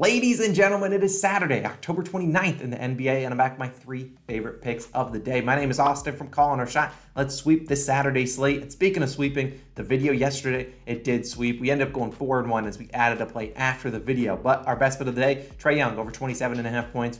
Ladies and gentlemen, it is Saturday, October 29th in the NBA, and I'm back with my three favorite picks of the day. My name is Austin from Calling Our Shot. Let's sweep this Saturday slate. And speaking of sweeping, the video yesterday, it did sweep. We ended up going 4 and 1 as we added a play after the video. But our best bet of the day, Trae Young, over 27 and a half points.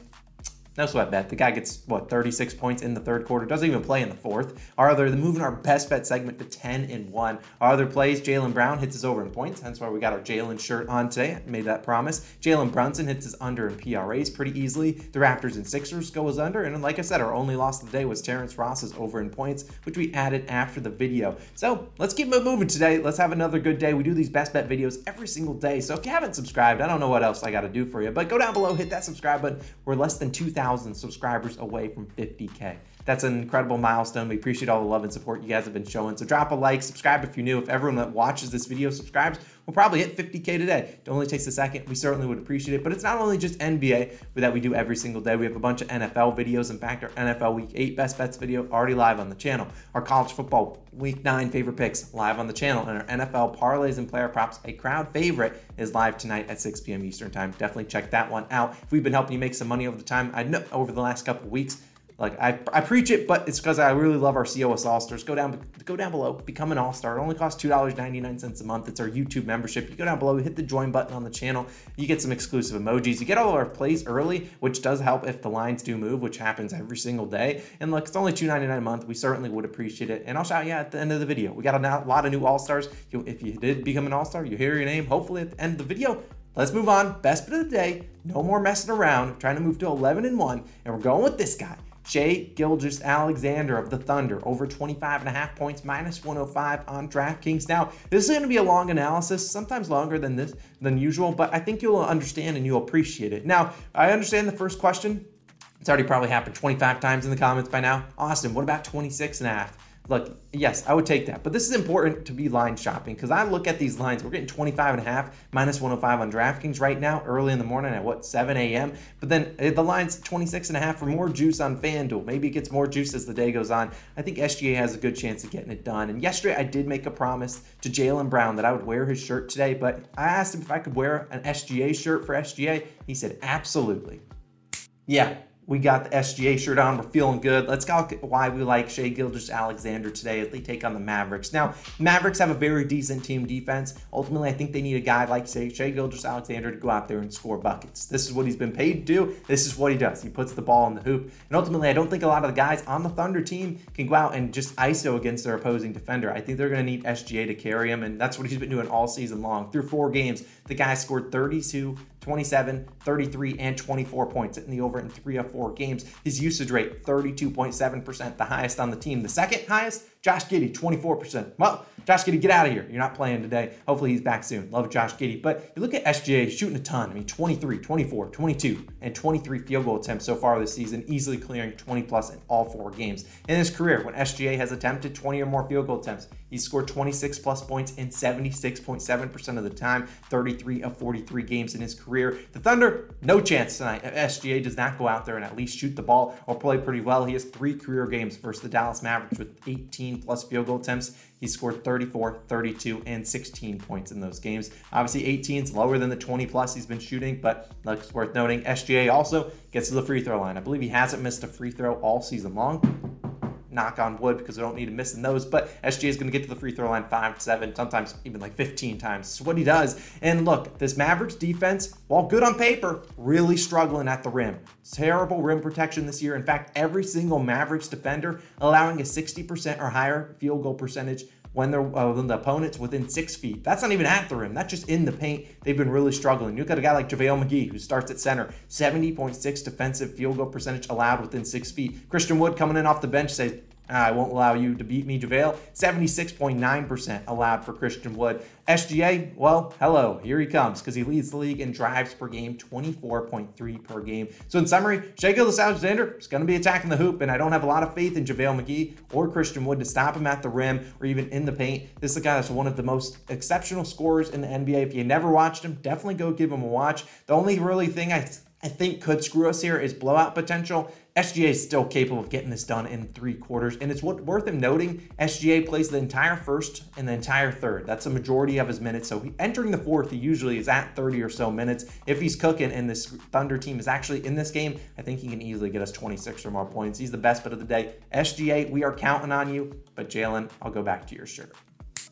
No sweat bet. The guy gets, what, 36 points in the third quarter, doesn't even play in the fourth. Our other, the moving our best bet segment to 10 and 1. Our other plays, Jaylen Brown hits his over in points, hence why we got our Jaylen shirt on today. I made that promise. Jalen Brunson hits his under in PRAs pretty easily. The Raptors and Sixers go as under. And like I said, our only loss of the day was Terrence Ross's over in points, which we added after the video. So let's keep it moving today. Let's have another good day. We do these best bet videos every single day. So if you haven't subscribed, I don't know what else I got to do for you, but go down below, hit that subscribe button. We're less than 2,000 subscribers subscribers away from 50K. That's an incredible milestone. We appreciate all the love and support you guys have been showing. So drop a like, subscribe if you're new. If everyone that watches this video subscribes, we'll probably hit 50K today. It only takes a second. We certainly would appreciate it. But it's not only just NBA that we do every single day. We have a bunch of NFL videos. In fact, our NFL Week 8 Best Bets video already live on the channel. Our college football Week 9 favorite picks live on the channel. And our NFL parlays and player props, a crowd favorite, is live tonight at 6 p.m. Eastern Time. Definitely check that one out. If we've been helping you make some money over the time, I know over the last couple weeks, like I, I preach it, but it's because I really love our COS All Stars. Go down, go down below, become an All Star. It only costs two dollars ninety nine cents a month. It's our YouTube membership. You go down below, hit the join button on the channel. You get some exclusive emojis. You get all of our plays early, which does help if the lines do move, which happens every single day. And look, it's only two ninety nine a month. We certainly would appreciate it. And I'll shout you out at the end of the video. We got a lot of new All Stars. If you did become an All Star, you hear your name. Hopefully at the end of the video. Let's move on. Best bit of the day. No more messing around. Trying to move to 11 and 1. And we're going with this guy. Shai Gilgeous-Alexander of the Thunder, over 25 and a half points, minus 105 on DraftKings. Now, this is going to be a long analysis, sometimes longer than this than usual, but I think you'll understand and you'll appreciate it. Now, I understand the first question. It's already probably happened 25 times in the comments by now. Austin, what about 26 and a half? Look, yes, I would take that. But this is important to be line shopping because I look at these lines. We're getting 25 and a half, minus 105 on DraftKings right now, early in the morning at what, 7 a.m. But then eh, the line's 26 and a half for more juice on FanDuel. Maybe it gets more juice as the day goes on. I think SGA has a good chance of getting it done. And yesterday I did make a promise to Jaylen Brown that I would wear his shirt today, but I asked him if I could wear an SGA shirt for SGA. He said, absolutely. Yeah, we got the SGA shirt on. We're feeling good. Let's go why we like Shai Gilgeous-Alexander today as they take on the Mavericks. Now, Mavericks have a very decent team defense. Ultimately, I think they need a guy like, say, Shai Gilgeous-Alexander to go out there and score buckets. This is what he's been paid to do. This is what he does. He puts the ball in the hoop. And ultimately, I don't think a lot of the guys on the Thunder team can go out and just ISO against their opposing defender. I think they're going to need SGA to carry him, and that's what he's been doing all season long. Through four games, the guy scored 32 27, 33, and 24 points in the over in three of four games. His usage rate, 32.7%, the highest on the team. The second highest, Josh Giddey, 24%. Well, Josh Giddey, get out of here. You're not playing today. Hopefully he's back soon. Love Josh Giddey. But you look at SGA shooting a ton. I mean, 23, 24, 22, and 23 field goal attempts so far this season, easily clearing 20 plus in all four games. In his career, when SGA has attempted 20 or more field goal attempts, he's scored 26 plus points in 76.7% of the time, 33 of 43 games in his career. The Thunder, no chance tonight. SGA does not go out there and at least shoot the ball or play pretty well. He has three career games versus the Dallas Mavericks with 18 plus field goal attempts. He scored 34, 32, and 16 points in those games. Obviously, 18 is lower than the 20 plus he's been shooting, but that's worth noting. SGA also gets to the free throw line. I believe he hasn't missed a free throw all season long knock on wood because we don't need him missing those. But SGA is going to get to the free throw line five, seven, sometimes even like 15 times. It's what he does. And look, this Mavericks defense, while good on paper, really struggling at the rim. Terrible rim protection this year. In fact, every single Mavericks defender allowing a 60% or higher field goal percentage when they're uh, when the opponent's within six feet. That's not even at the rim. That's just in the paint. They've been really struggling. You got a guy like JaVale McGee who starts at center, 70.6 defensive field goal percentage allowed within six feet. Christian Wood coming in off the bench says Uh, I won't allow you to beat me, JaVale. 76.9% allowed for Christian Wood. SGA, well, hello, here he comes because he leads the league in drives per game, 24.3 per game. So in summary, Shai Gilgeous-Alexander is going to be attacking the hoop, and I don't have a lot of faith in JaVale McGee or Christian Wood to stop him at the rim or even in the paint. This is a guy that's one of the most exceptional scorers in the NBA. If you never watched him, definitely go give him a watch. The only really thing I I think could screw us here is blowout potential. SGA is still capable of getting this done in three quarters. And it's worth him noting SGA plays the entire first and the entire third. That's a majority of his minutes. So he, entering the fourth, he usually is at 30 or so minutes. If he's cooking and this Thunder team is actually in this game, I think he can easily get us 26 or more points. He's the best bet of the day. SGA, we are counting on you. But Jaylen, I'll go back to your shirt.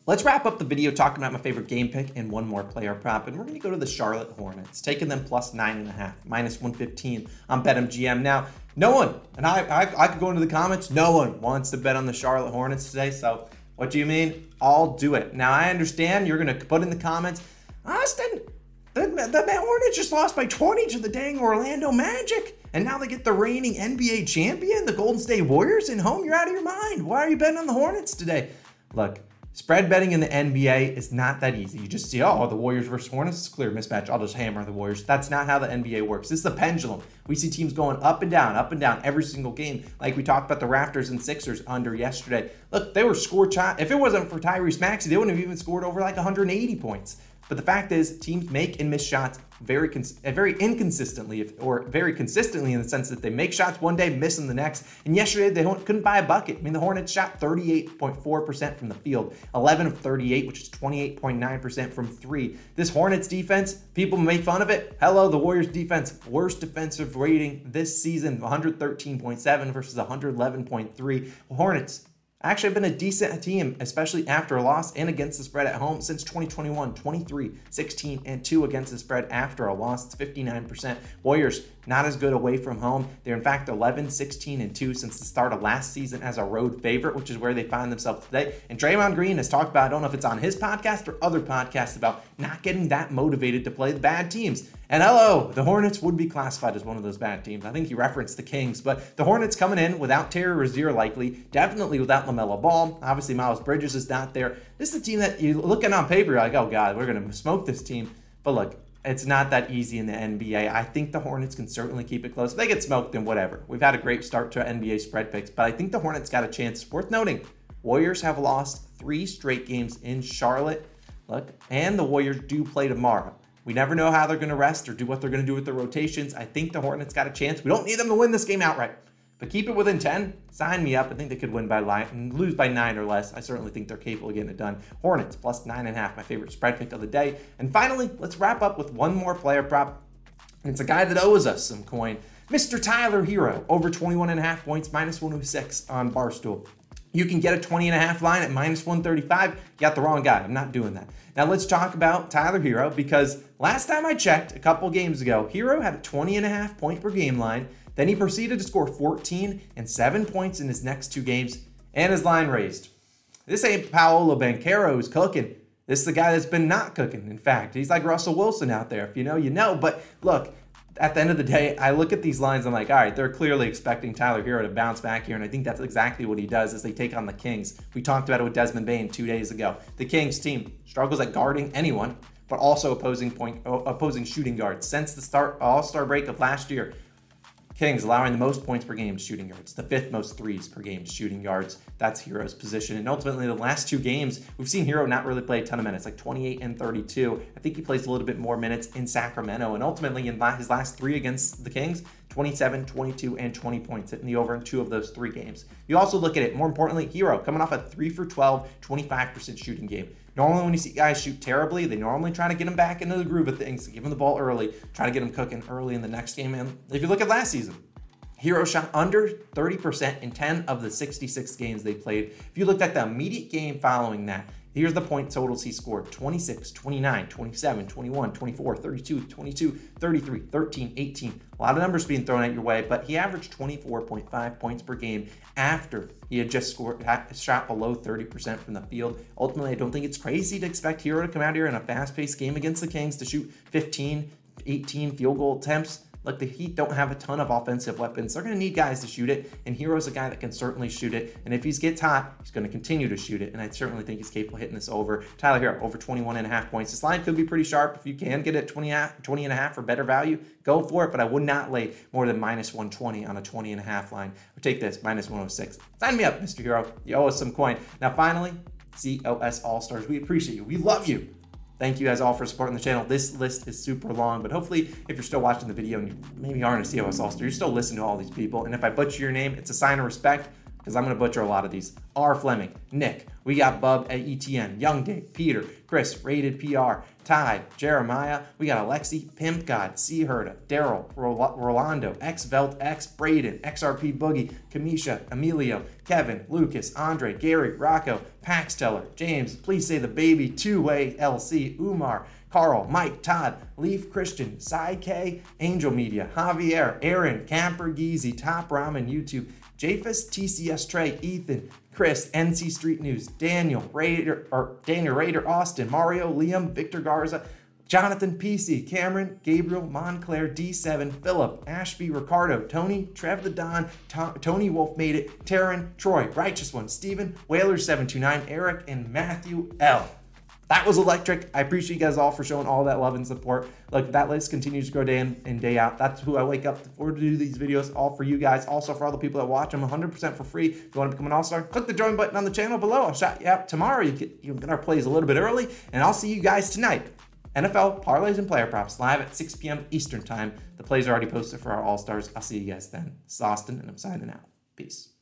Let's wrap up the video talking about my favorite game pick and one more player prop. And we're going to go to the Charlotte Hornets, taking them plus nine and a half, minus 115 on BetMGM. Now, no one, and I, I, I could go into the comments, no one wants to bet on the Charlotte Hornets today. So, what do you mean? I'll do it. Now, I understand you're going to put in the comments, Austin, the, the Hornets just lost by 20 to the dang Orlando Magic. And now they get the reigning NBA champion, the Golden State Warriors, in home. You're out of your mind. Why are you betting on the Hornets today? Look, Spread betting in the NBA is not that easy. You just see, oh, the Warriors versus Hornets, it's clear mismatch. I'll just hammer the Warriors. That's not how the NBA works. This is a pendulum. We see teams going up and down, up and down every single game. Like we talked about the Raptors and Sixers under yesterday. Look, they were scored. If it wasn't for Tyrese Maxey, they wouldn't have even scored over like 180 points. But the fact is, teams make and miss shots very cons- very inconsistently, or very consistently in the sense that they make shots one day, miss them the next. And yesterday they couldn't buy a bucket. I mean, the Hornets shot 38.4% from the field, 11 of 38, which is 28.9% from three. This Hornets defense, people make fun of it. Hello, the Warriors defense, worst defensive rating this season, 113.7 versus 111.3. Hornets actually been a decent team, especially after a loss and against the spread at home since 2021 23, 16, and 2 against the spread after a loss. It's 59%. Warriors not as good away from home. They're in fact 11, 16, and 2 since the start of last season as a road favorite, which is where they find themselves today. And Draymond Green has talked about, I don't know if it's on his podcast or other podcasts, about not getting that motivated to play the bad teams. And hello, the Hornets would be classified as one of those bad teams. I think he referenced the Kings, but the Hornets coming in without Terry Rozier likely, definitely without LaMelo Ball. Obviously, Miles Bridges is not there. This is a team that you're looking on paper, like, oh God, we're going to smoke this team. But look, it's not that easy in the NBA. I think the Hornets can certainly keep it close. If they get smoked, then whatever. We've had a great start to NBA spread picks, but I think the Hornets got a chance. Worth noting, Warriors have lost three straight games in Charlotte. Look, and the Warriors do play tomorrow. We never know how they're going to rest or do what they're going to do with the rotations. I think the Hornets got a chance. We don't need them to win this game outright. But keep it within 10. Sign me up. I think they could win by line lose by nine or less. I certainly think they're capable of getting it done. Hornets plus nine and a half, my favorite spread pick of the day. And finally, let's wrap up with one more player prop. It's a guy that owes us some coin. Mr. Tyler Herro, over 21 and a half points, minus 106 on Barstool. You can get a 20 and a half line at minus 135. You got the wrong guy. I'm not doing that. Now let's talk about Tyler Herro because last time I checked, a couple games ago, Herro had a 20 and a half point per game line. Then he proceeded to score 14 and 7 points in his next two games, and his line raised. This ain't Paolo Banchero who's cooking. This is the guy that's been not cooking. In fact, he's like Russell Wilson out there. If you know, you know. But look, at the end of the day, I look at these lines. I'm like, all right, they're clearly expecting Tyler Herro to bounce back here, and I think that's exactly what he does as they take on the Kings. We talked about it with Desmond Bane two days ago. The Kings team struggles at guarding anyone, but also opposing point opposing shooting guards. Since the start All Star break of last year, Kings allowing the most points per game to shooting yards, the fifth most threes per game to shooting yards. That's Herro's position. And ultimately, the last two games, we've seen Herro not really play a ton of minutes, like 28 and 32. I think he plays a little bit more minutes in Sacramento. And ultimately, in his last three against the Kings, 27, 22, and 20 points, hitting the over in two of those three games. You also look at it, more importantly, Herro coming off a 3 for 12, 25% shooting game. Normally, when you see guys shoot terribly, they normally try to get them back into the groove of things, give them the ball early, try to get them cooking early in the next game. And if you look at last season, Herro shot under 30% in 10 of the 66 games they played. If you looked at the immediate game following that, Here's the point totals he scored 26, 29, 27, 21, 24, 32, 22, 33, 13, 18. A lot of numbers being thrown at your way, but he averaged 24.5 points per game after he had just scored, shot below 30% from the field. Ultimately, I don't think it's crazy to expect Herro to come out here in a fast paced game against the Kings to shoot 15, 18 field goal attempts. Look, the Heat don't have a ton of offensive weapons. They're going to need guys to shoot it, and Herro's a guy that can certainly shoot it. And if he gets hot, he's going to continue to shoot it. And I certainly think he's capable of hitting this over. Tyler Herro, over 21 and a half points. This line could be pretty sharp. If you can get it 20, 20 and a half for better value, go for it. But I would not lay more than minus 120 on a 20 and a half line. Or take this, minus 106. Sign me up, Mr. Herro. You owe us some coin. Now, finally, COS All Stars. We appreciate you. We love you. Thank you guys all for supporting the channel. This list is super long, but hopefully, if you're still watching the video and you maybe aren't a COS All-Star, you're still listening to all these people. And if I butcher your name, it's a sign of respect because I'm going to butcher a lot of these. R. Fleming, Nick, we got Bub at ETN, Young Dave, Peter, Chris, Rated PR, Ty, Jeremiah, we got Alexi, Pimp God, C. Herda, Daryl, Rolando, X Velt X, Braden, XRP Boogie, Kamisha, Emilio, Kevin, Lucas, Andre, Gary, Rocco, Pax Teller, James, please say the baby, two way LC, Umar, Carl, Mike, Todd, Leaf Christian, Cy K, Angel Media, Javier, Aaron, Camper Geezy, Top Ramen, YouTube, Jafus, TCS Trey, Ethan, Chris, NC Street News, Daniel, Raider, or Daniel Raider, Austin, Mario, Liam, Victor Garza, Jonathan PC, Cameron, Gabriel, Montclair, D7, Philip, Ashby, Ricardo, Tony, Trev the Don, Tony Wolf made it, Taryn, Troy, Righteous One, Stephen, Whaler729, Eric, and Matthew L. That was electric. I appreciate you guys all for showing all that love and support. Look, that list continues to grow day in and day out. That's who I wake up for to do these videos, all for you guys. Also for all the people that watch them 100% for free. If you want to become an all-star, click the join button on the channel below. I'll shout you out tomorrow. You get, you get our plays a little bit early, and I'll see you guys tonight. NFL parlays and player props live at 6 p.m. Eastern time. The plays are already posted for our all-stars. I'll see you guys then. This is Austin, and I'm signing out. Peace.